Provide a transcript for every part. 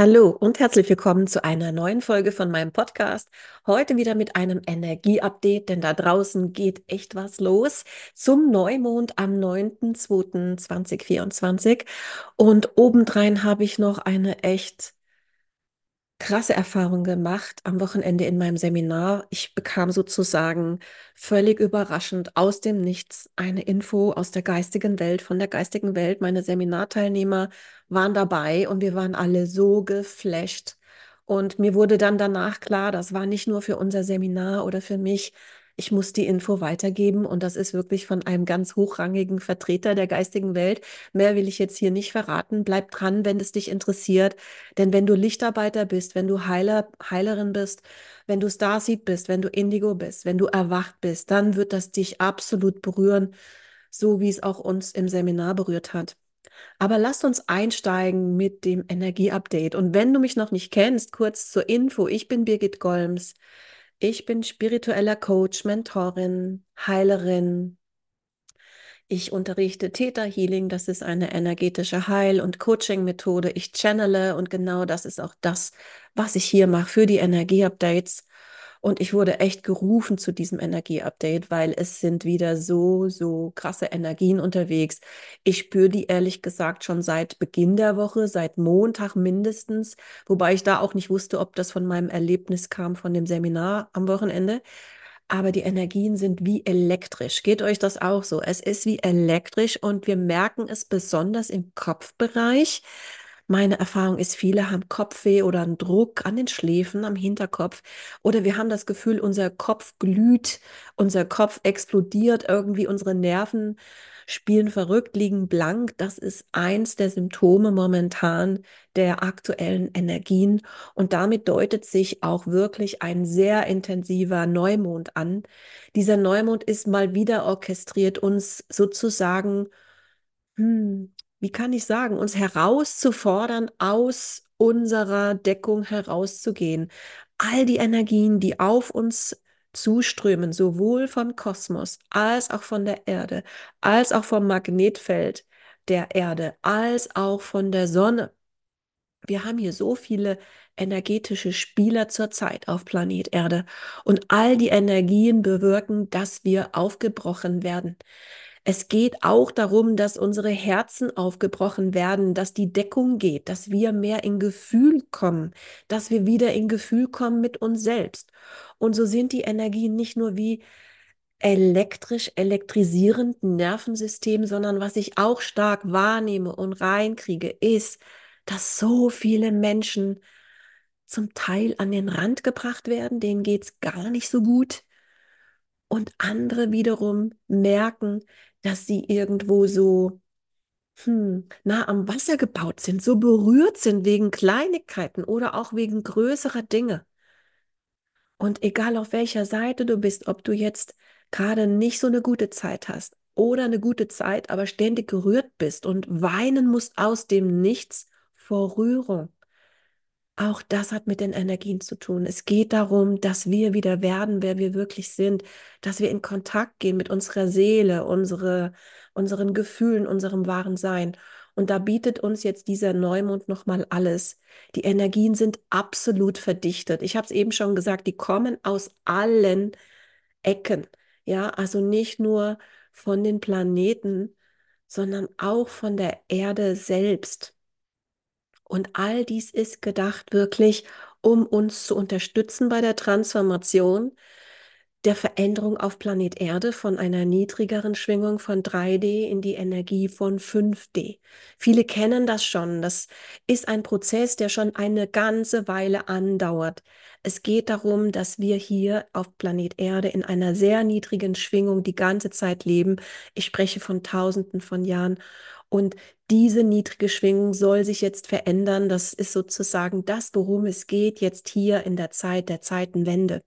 Hallo und herzlich willkommen zu einer neuen Folge von meinem Podcast. Heute wieder mit einem Energieupdate, denn da draußen geht echt was los zum Neumond am 9.2.2024. Und obendrein habe ich noch eine echt krasse Erfahrung gemacht am Wochenende in meinem Seminar. Ich bekam sozusagen völlig überraschend aus dem Nichts eine Info aus der geistigen Welt, von der geistigen Welt. Meine Seminarteilnehmer waren dabei und wir waren alle so geflasht. Und mir wurde dann danach klar, das war nicht nur für unser Seminar oder für mich, ich muss die Info weitergeben und das ist wirklich von einem ganz hochrangigen Vertreter der geistigen Welt. Mehr will ich jetzt hier nicht verraten. Bleib dran, wenn es dich interessiert. Denn wenn du Lichtarbeiter bist, wenn du Heiler, Heilerin bist, wenn du Starseed bist, wenn du Indigo bist, wenn du erwacht bist, dann wird das dich absolut berühren, so wie es auch uns im Seminar berührt hat. Aber lasst uns einsteigen mit dem Energieupdate. Und wenn du mich noch nicht kennst, kurz zur Info, ich bin Birgit Golms. Ich bin spiritueller Coach, Mentorin, Heilerin. Ich unterrichte Theta Healing, das ist eine energetische Heil- und Coaching-Methode. Ich channele und genau das ist auch das, was ich hier mache für die Energie-Updates. Und ich wurde echt gerufen zu diesem Energie-Update, weil es sind wieder so, so krasse Energien unterwegs. Ich spüre die ehrlich gesagt schon seit Beginn der Woche, seit Montag mindestens, wobei ich da auch nicht wusste, ob das von meinem Erlebnis kam, von dem Seminar am Wochenende. Aber die Energien sind wie elektrisch. Geht euch das auch so? Es ist wie elektrisch und wir merken es besonders im Kopfbereich. Meine Erfahrung ist, viele haben Kopfweh oder einen Druck an den Schläfen, am Hinterkopf. Oder wir haben das Gefühl, unser Kopf glüht, unser Kopf explodiert, irgendwie unsere Nerven spielen verrückt, liegen blank. Das ist eins der Symptome momentan der aktuellen Energien. Und damit deutet sich auch wirklich ein sehr intensiver Neumond an. Dieser Neumond ist mal wieder orchestriert, uns sozusagen hm, wie kann ich sagen, uns herauszufordern, aus unserer Deckung herauszugehen. All die Energien, die auf uns zuströmen, sowohl vom Kosmos als auch von der Erde, als auch vom Magnetfeld der Erde, als auch von der Sonne. Wir haben hier so viele energetische Spieler zurzeit auf Planet Erde und all die Energien bewirken, dass wir aufgebrochen werden. Es geht auch darum, dass unsere Herzen aufgebrochen werden, dass die Deckung geht, dass wir mehr in Gefühl kommen, dass wir wieder in Gefühl kommen mit uns selbst. Und so sind die Energien nicht nur wie elektrisch elektrisierend Nervensystem, sondern was ich auch stark wahrnehme und reinkriege, ist, dass so viele Menschen zum Teil an den Rand gebracht werden, denen geht es gar nicht so gut. Und andere wiederum merken, dass sie irgendwo so hm, nah am Wasser gebaut sind, so berührt sind wegen Kleinigkeiten oder auch wegen größerer Dinge. Und egal auf welcher Seite du bist, ob du jetzt gerade nicht so eine gute Zeit hast oder eine gute Zeit, aber ständig gerührt bist und weinen musst aus dem Nichts vor Rührung, auch das hat mit den Energien zu tun. Es geht darum, dass wir wieder werden, wer wir wirklich sind, dass wir in Kontakt gehen mit unserer Seele, unsere, unseren Gefühlen, unserem wahren Sein. Und da bietet uns jetzt dieser Neumond nochmal alles. Die Energien sind absolut verdichtet. Ich habe es eben schon gesagt, die kommen aus allen Ecken. Ja, also nicht nur von den Planeten, sondern auch von der Erde selbst. Und all dies ist gedacht wirklich, um uns zu unterstützen bei der Transformation der Veränderung auf Planet Erde von einer niedrigeren Schwingung von 3D in die Energie von 5D. Viele kennen das schon. Das ist ein Prozess, der schon eine ganze Weile andauert. Es geht darum, dass wir hier auf Planet Erde in einer sehr niedrigen Schwingung die ganze Zeit leben. Ich spreche von Tausenden von Jahren. Und diese niedrige Schwingung soll sich jetzt verändern. Das ist sozusagen das, worum es geht jetzt hier in der Zeit der Zeitenwende.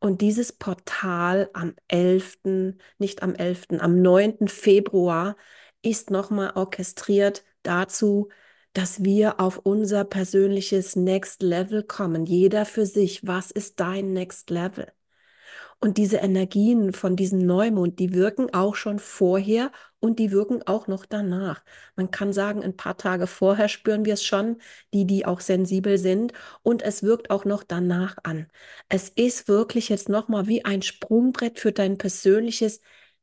Und dieses Portal am 11., nicht am 11., am 9. Februar ist nochmal orchestriert dazu, dass wir auf unser persönliches Next Level kommen. Jeder für sich. Was ist dein Next Level? Und diese Energien von diesem Neumond, die wirken auch schon vorher und die wirken auch noch danach. Man kann sagen, ein paar Tage vorher spüren wir es schon, die, die auch sensibel sind, und es wirkt auch noch danach an. Es ist wirklich jetzt nochmal wie ein Sprungbrett für dein persönliches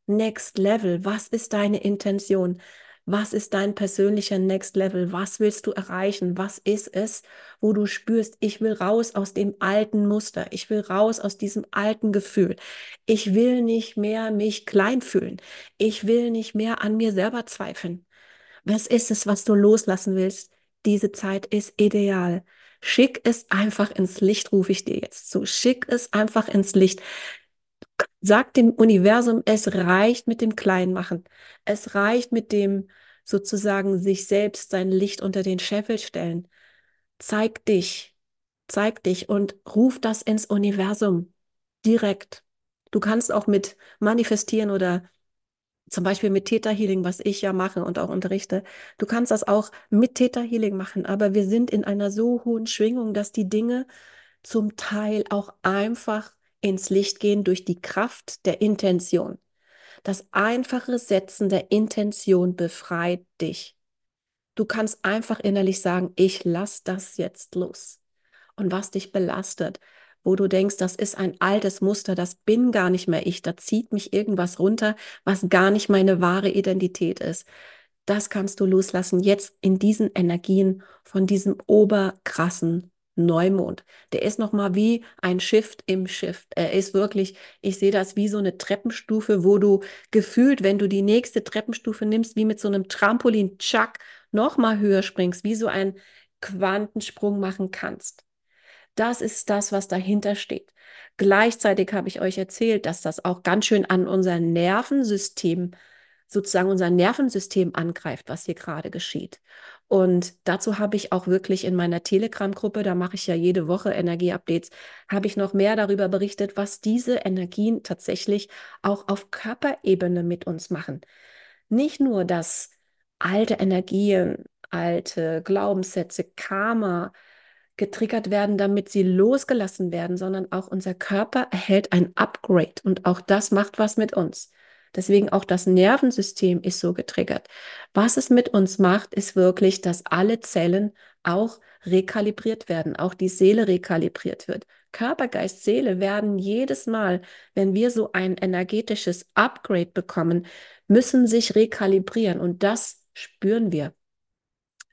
Next Level. Was ist deine Intention? Was ist dein persönlicher Next Level? Was willst du erreichen? Was ist es, wo du spürst, ich will raus aus dem alten Muster. Ich will raus aus diesem alten Gefühl. Ich will nicht mehr mich klein fühlen. Ich will nicht mehr an mir selber zweifeln. Was ist es, was du loslassen willst? Diese Zeit ist ideal. Schick es einfach ins Licht, rufe ich dir jetzt zu. Schick es einfach ins Licht. Sag dem Universum, es reicht mit dem Kleinmachen. Es reicht mit dem sozusagen sich selbst sein Licht unter den Scheffel stellen. Zeig dich, zeig dich und ruf das ins Universum direkt. Du kannst auch mit manifestieren oder zum Beispiel mit Theta Healing, was ich ja mache und auch unterrichte. Du kannst das auch mit Theta Healing machen, aber wir sind in einer so hohen Schwingung, dass die Dinge zum Teil auch einfach ins Licht gehen durch die Kraft der Intention. Das einfache Setzen der Intention befreit dich. Du kannst einfach innerlich sagen, ich lasse das jetzt los. Und was dich belastet, wo du denkst, das ist ein altes Muster, das bin gar nicht mehr ich, da zieht mich irgendwas runter, was gar nicht meine wahre Identität ist. Das kannst du loslassen jetzt in diesen Energien von diesem oberkrassen Neumond. Der ist nochmal wie ein Shift im Shift. Er ist wirklich, ich sehe das wie so eine Treppenstufe, wo du gefühlt, wenn du die nächste Treppenstufe nimmst, wie mit so einem Trampolin, tschack, nochmal höher springst, wie so ein Quantensprung machen kannst. Das ist das, was dahinter steht. Gleichzeitig habe ich euch erzählt, dass das auch ganz schön an unser Nervensystem, sozusagen unser Nervensystem angreift, was hier gerade geschieht. Und dazu habe ich auch wirklich in meiner Telegram-Gruppe, da mache ich ja jede Woche Energie-Updates, habe ich noch mehr darüber berichtet, was diese Energien tatsächlich auch auf Körperebene mit uns machen. Nicht nur, dass alte Energien, alte Glaubenssätze, Karma getriggert werden, damit sie losgelassen werden, sondern auch unser Körper erhält ein Upgrade und auch das macht was mit uns. Deswegen auch das Nervensystem ist so getriggert. Was es mit uns macht, ist wirklich, dass alle Zellen auch rekalibriert werden, auch die Seele rekalibriert wird. Körper, Geist, Seele werden jedes Mal, wenn wir so ein energetisches Upgrade bekommen, müssen sich rekalibrieren und das spüren wir.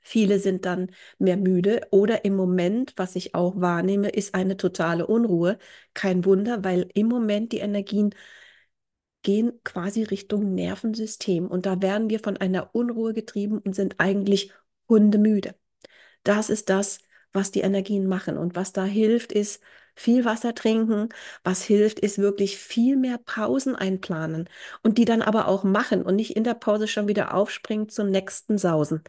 Viele sind dann mehr müde oder im Moment, was ich auch wahrnehme, ist eine totale Unruhe. Kein Wunder, weil im Moment die Energien gehen quasi Richtung Nervensystem und da werden wir von einer Unruhe getrieben und sind eigentlich hundemüde. Das ist das, was die Energien machen und was da hilft, ist viel Wasser trinken. Was hilft, ist wirklich viel mehr Pausen einplanen und die dann aber auch machen und nicht in der Pause schon wieder aufspringen zum nächsten Sausen.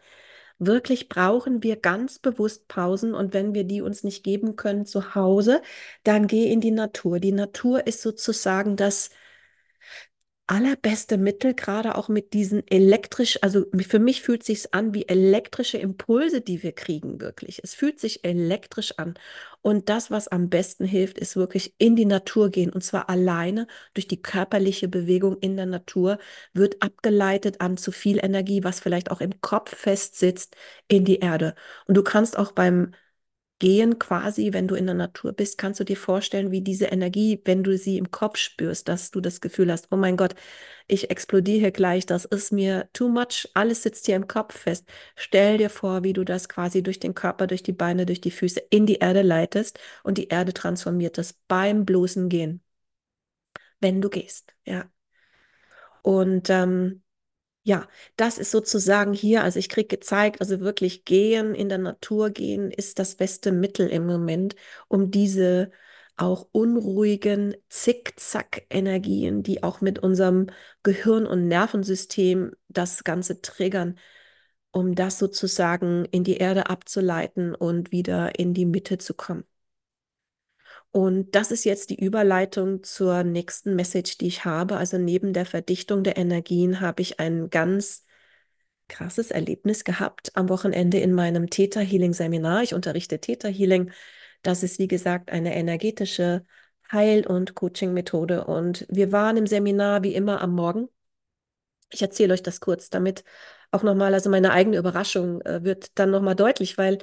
Wirklich brauchen wir ganz bewusst Pausen und wenn wir die uns nicht geben können zu Hause, dann geh in die Natur. Die Natur ist sozusagen das allerbeste Mittel, gerade auch mit diesen elektrisch, also für mich fühlt es sich an wie elektrische Impulse, die wir kriegen, wirklich. Es fühlt sich elektrisch an. Und das, was am besten hilft, ist wirklich in die Natur gehen. Und zwar alleine durch die körperliche Bewegung in der Natur wird abgeleitet an zu viel Energie, was vielleicht auch im Kopf festsitzt, in die Erde. Und du kannst auch beim Gehen quasi, wenn du in der Natur bist, kannst du dir vorstellen, wie diese Energie, wenn du sie im Kopf spürst, dass du das Gefühl hast, oh mein Gott, ich explodiere hier gleich, das ist mir too much, alles sitzt hier im Kopf fest. Stell dir vor, wie du das quasi durch den Körper, durch die Beine, durch die Füße in die Erde leitest und die Erde transformiert das beim bloßen Gehen, wenn du gehst, ja. Und ähm, ja, das ist sozusagen hier, also ich kriege gezeigt, also wirklich gehen, in der Natur gehen, ist das beste Mittel im Moment, um diese auch unruhigen Zickzack-Energien, die auch mit unserem Gehirn und Nervensystem das Ganze triggern, um das sozusagen in die Erde abzuleiten und wieder in die Mitte zu kommen. Und das ist jetzt die Überleitung zur nächsten Message, die ich habe. Also neben der Verdichtung der Energien habe ich ein ganz krasses Erlebnis gehabt am Wochenende in meinem Theta Healing Seminar. Ich unterrichte Theta Healing. Das ist, wie gesagt, eine energetische Heil- und Coaching-Methode. Und wir waren im Seminar wie immer am Morgen. Ich erzähle euch das kurz, damit auch nochmal, also meine eigene Überraschung äh, wird dann nochmal deutlich, weil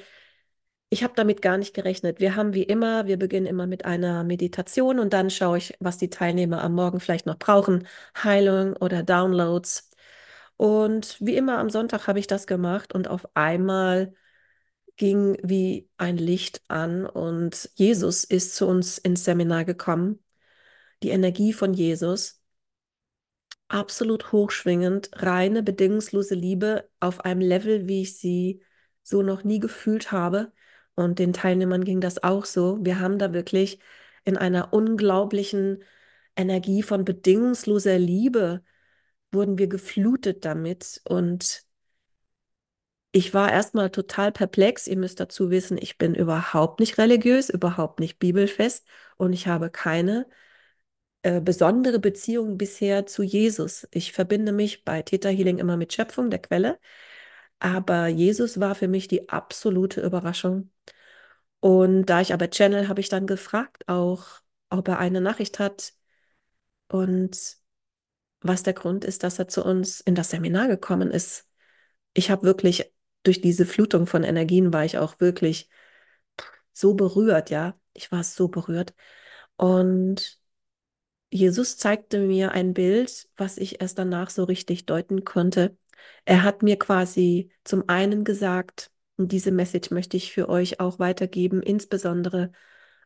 ich habe damit gar nicht gerechnet. Wir haben wie immer, wir beginnen immer mit einer Meditation und dann schaue ich, was die Teilnehmer am Morgen vielleicht noch brauchen, Heilung oder Downloads. Und wie immer am Sonntag habe ich das gemacht und auf einmal ging wie ein Licht an und Jesus ist zu uns ins Seminar gekommen. Die Energie von Jesus, absolut hochschwingend, reine, bedingungslose Liebe auf einem Level, wie ich sie so noch nie gefühlt habe. Und den Teilnehmern ging das auch so. Wir haben da wirklich in einer unglaublichen Energie von bedingungsloser Liebe wurden wir geflutet damit und ich war erstmal total perplex. Ihr müsst dazu wissen, ich bin überhaupt nicht religiös, überhaupt nicht bibelfest und ich habe keine äh, besondere Beziehung bisher zu Jesus. Ich verbinde mich bei Theta Healing immer mit Schöpfung, der Quelle, aber Jesus war für mich die absolute Überraschung. Und da ich aber Channel, habe ich dann gefragt auch, ob er eine Nachricht hat und was der Grund ist, dass er zu uns in das Seminar gekommen ist. Ich habe wirklich durch diese Flutung von Energien war ich auch wirklich so berührt, ja. Ich war so berührt. Und Jesus zeigte mir ein Bild, was ich erst danach so richtig deuten konnte. Er hat mir quasi zum einen gesagt, und diese Message möchte ich für euch auch weitergeben, insbesondere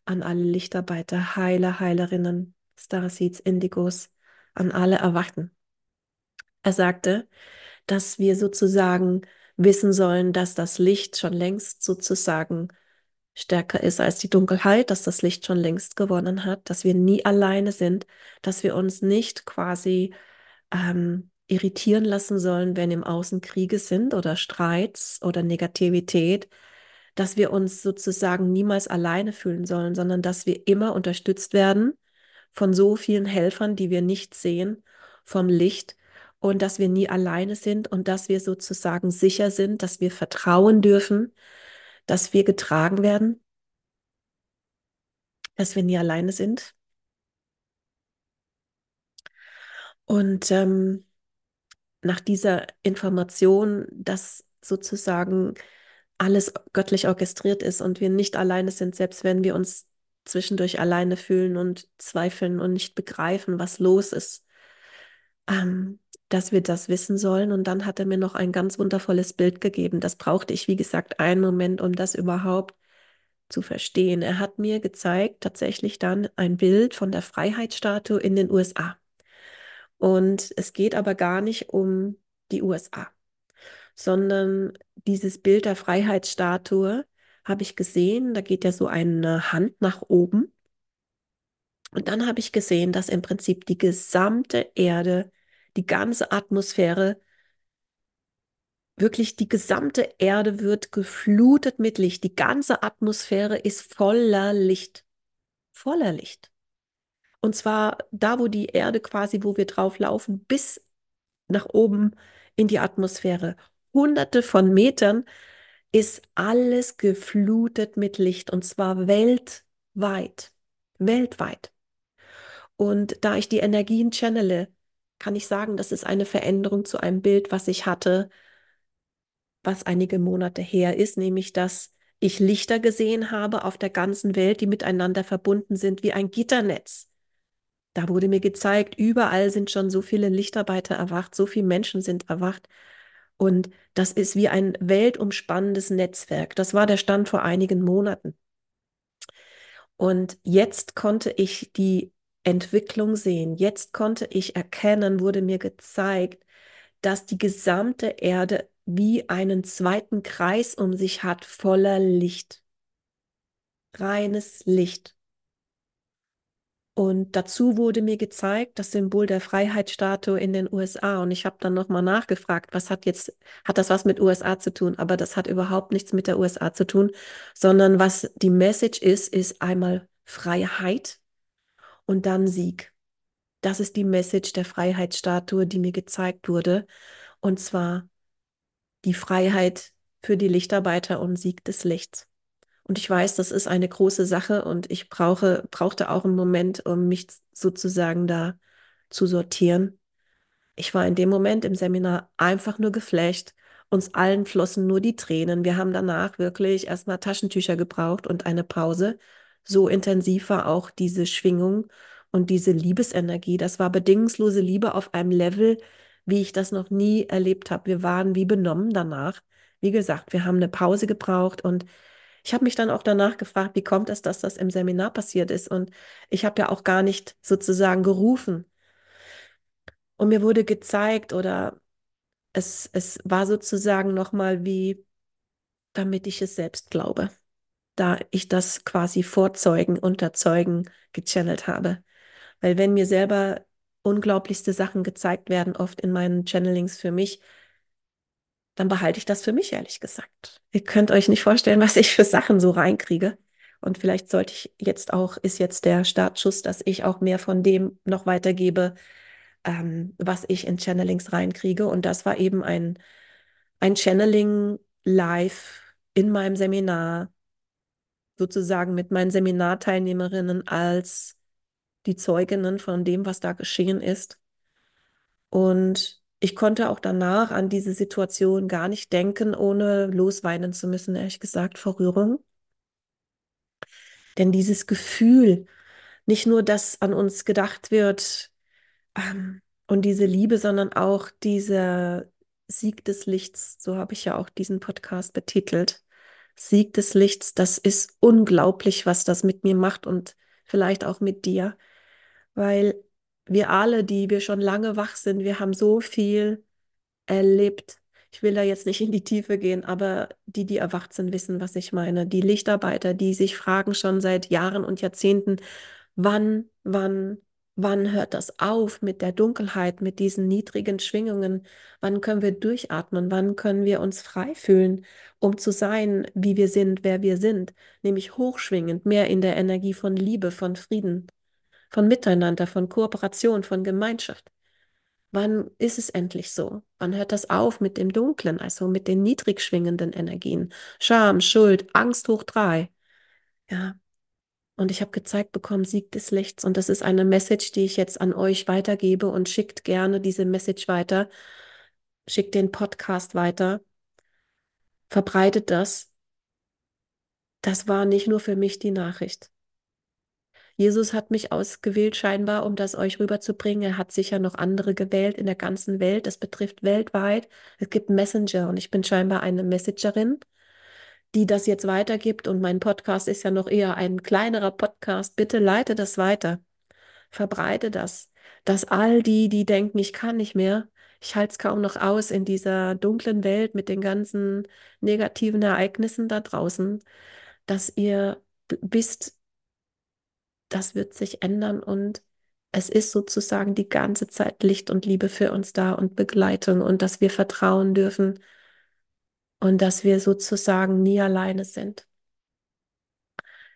an alle Lichtarbeiter, Heiler, Heilerinnen, Starseeds, Indigos, an alle Erwachten. Er sagte, dass wir sozusagen wissen sollen, dass das Licht schon längst sozusagen stärker ist als die Dunkelheit, dass das Licht schon längst gewonnen hat, dass wir nie alleine sind, dass wir uns nicht quasi ähm, irritieren lassen sollen, wenn im Außen Kriege sind oder Streits oder Negativität, dass wir uns sozusagen niemals alleine fühlen sollen, sondern dass wir immer unterstützt werden von so vielen Helfern, die wir nicht sehen, vom Licht und dass wir nie alleine sind und dass wir sozusagen sicher sind, dass wir vertrauen dürfen, dass wir getragen werden, dass wir nie alleine sind. Und ähm, nach dieser Information, dass sozusagen alles göttlich orchestriert ist und wir nicht alleine sind, selbst wenn wir uns zwischendurch alleine fühlen und zweifeln und nicht begreifen, was los ist, ähm, dass wir das wissen sollen. Und dann hat er mir noch ein ganz wundervolles Bild gegeben. Das brauchte ich, wie gesagt, einen Moment, um das überhaupt zu verstehen. Er hat mir gezeigt, tatsächlich dann ein Bild von der Freiheitsstatue in den USA. Und es geht aber gar nicht um die USA, sondern dieses Bild der Freiheitsstatue habe ich gesehen. Da geht ja so eine Hand nach oben. Und dann habe ich gesehen, dass im Prinzip die gesamte Erde, die ganze Atmosphäre, wirklich die gesamte Erde wird geflutet mit Licht. Die ganze Atmosphäre ist voller Licht. Voller Licht. Und zwar da, wo die Erde quasi, wo wir drauf laufen, bis nach oben in die Atmosphäre. Hunderte von Metern ist alles geflutet mit Licht und zwar weltweit. Weltweit. Und da ich die Energien channele, kann ich sagen, das ist eine Veränderung zu einem Bild, was ich hatte, was einige Monate her ist, nämlich dass ich Lichter gesehen habe auf der ganzen Welt, die miteinander verbunden sind wie ein Gitternetz. Da wurde mir gezeigt, überall sind schon so viele Lichtarbeiter erwacht, so viele Menschen sind erwacht. Und das ist wie ein weltumspannendes Netzwerk. Das war der Stand vor einigen Monaten. Und jetzt konnte ich die Entwicklung sehen. Jetzt konnte ich erkennen, wurde mir gezeigt, dass die gesamte Erde wie einen zweiten Kreis um sich hat, voller Licht. Reines Licht. Und dazu wurde mir gezeigt, das Symbol der Freiheitsstatue in den USA. Und ich habe dann nochmal nachgefragt, was hat jetzt, hat das was mit USA zu tun? Aber das hat überhaupt nichts mit der USA zu tun, sondern was die Message ist, ist einmal Freiheit und dann Sieg. Das ist die Message der Freiheitsstatue, die mir gezeigt wurde. Und zwar die Freiheit für die Lichtarbeiter und Sieg des Lichts. Und ich weiß, das ist eine große Sache und ich brauche, brauchte auch einen Moment, um mich sozusagen da zu sortieren. Ich war in dem Moment im Seminar einfach nur geflasht. Uns allen flossen nur die Tränen. Wir haben danach wirklich erstmal Taschentücher gebraucht und eine Pause. So intensiv war auch diese Schwingung und diese Liebesenergie. Das war bedingungslose Liebe auf einem Level, wie ich das noch nie erlebt habe. Wir waren wie benommen danach. Wie gesagt, wir haben eine Pause gebraucht und ich habe mich dann auch danach gefragt, wie kommt es, dass das im Seminar passiert ist? Und ich habe ja auch gar nicht sozusagen gerufen. Und mir wurde gezeigt oder es, es war sozusagen nochmal wie, damit ich es selbst glaube, da ich das quasi vorzeugen, unterzeugen gechannelt habe. Weil wenn mir selber unglaublichste Sachen gezeigt werden, oft in meinen Channelings für mich, dann behalte ich das für mich, ehrlich gesagt. Ihr könnt euch nicht vorstellen, was ich für Sachen so reinkriege. Und vielleicht sollte ich jetzt auch, ist jetzt der Startschuss, dass ich auch mehr von dem noch weitergebe, ähm, was ich in Channelings reinkriege. Und das war eben ein, ein Channeling live in meinem Seminar, sozusagen mit meinen Seminarteilnehmerinnen als die Zeuginnen von dem, was da geschehen ist. Und ich konnte auch danach an diese Situation gar nicht denken, ohne losweinen zu müssen, ehrlich gesagt, vor Rührung. Denn dieses Gefühl, nicht nur, dass an uns gedacht wird ähm, und diese Liebe, sondern auch dieser Sieg des Lichts, so habe ich ja auch diesen Podcast betitelt. Sieg des Lichts, das ist unglaublich, was das mit mir macht und vielleicht auch mit dir, weil wir alle, die wir schon lange wach sind, wir haben so viel erlebt. Ich will da jetzt nicht in die Tiefe gehen, aber die, die erwacht sind, wissen, was ich meine. Die Lichtarbeiter, die sich fragen schon seit Jahren und Jahrzehnten, wann, wann, wann hört das auf mit der Dunkelheit, mit diesen niedrigen Schwingungen? Wann können wir durchatmen? Wann können wir uns frei fühlen, um zu sein, wie wir sind, wer wir sind? Nämlich hochschwingend, mehr in der Energie von Liebe, von Frieden, von Miteinander, von Kooperation, von Gemeinschaft. Wann ist es endlich so? Wann hört das auf mit dem Dunklen, also mit den niedrig schwingenden Energien? Scham, Schuld, Angst hoch drei. Ja. Und ich habe gezeigt bekommen, Sieg des Lichts. Und das ist eine Message, die ich jetzt an euch weitergebe und schickt gerne diese Message weiter. Schickt den Podcast weiter. Verbreitet das. Das war nicht nur für mich die Nachricht. Jesus hat mich ausgewählt scheinbar, um das euch rüberzubringen. Er hat sicher noch andere gewählt in der ganzen Welt. Das betrifft weltweit. Es gibt Messenger und ich bin scheinbar eine Messengerin, die das jetzt weitergibt. Und mein Podcast ist ja noch eher ein kleinerer Podcast. Bitte leite das weiter. Verbreite das, dass all die, die denken, ich kann nicht mehr, ich halte es kaum noch aus in dieser dunklen Welt mit den ganzen negativen Ereignissen da draußen, dass ihr wisst, das wird sich ändern und es ist sozusagen die ganze Zeit Licht und Liebe für uns da und Begleitung und dass wir vertrauen dürfen und dass wir sozusagen nie alleine sind.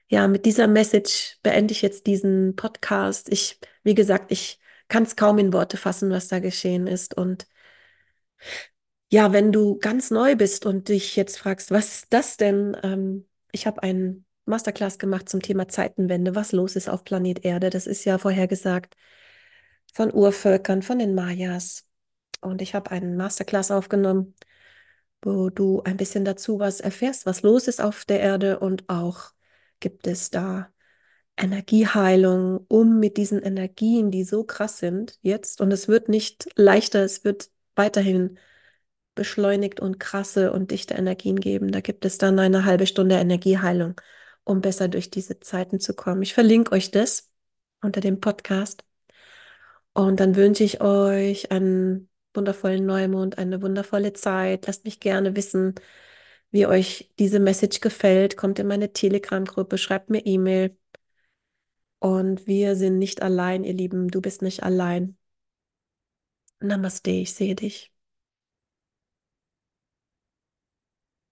Ja, mit dieser Message beende ich jetzt diesen Podcast. Ich, wie gesagt, ich kann es kaum in Worte fassen, was da geschehen ist. Und ja, wenn du ganz neu bist und dich jetzt fragst, was ist das denn? Ähm, ich habe einen Masterclass gemacht zum Thema Zeitenwende, was los ist auf Planet Erde. Das ist ja vorhergesagt von Urvölkern, von den Mayas. Und ich habe einen Masterclass aufgenommen, wo du ein bisschen dazu was erfährst, was los ist auf der Erde und auch gibt es da Energieheilung, um mit diesen Energien, die so krass sind jetzt, und es wird nicht leichter, es wird weiterhin beschleunigt und krasse und dichte Energien geben. Da gibt es dann eine halbe Stunde Energieheilung um besser durch diese Zeiten zu kommen. Ich verlinke euch das unter dem Podcast. Und dann wünsche ich euch einen wundervollen Neumond, eine wundervolle Zeit. Lasst mich gerne wissen, wie euch diese Message gefällt. Kommt in meine Telegram-Gruppe, schreibt mir E-Mail. Und wir sind nicht allein, ihr Lieben. Du bist nicht allein. Namaste, ich sehe dich.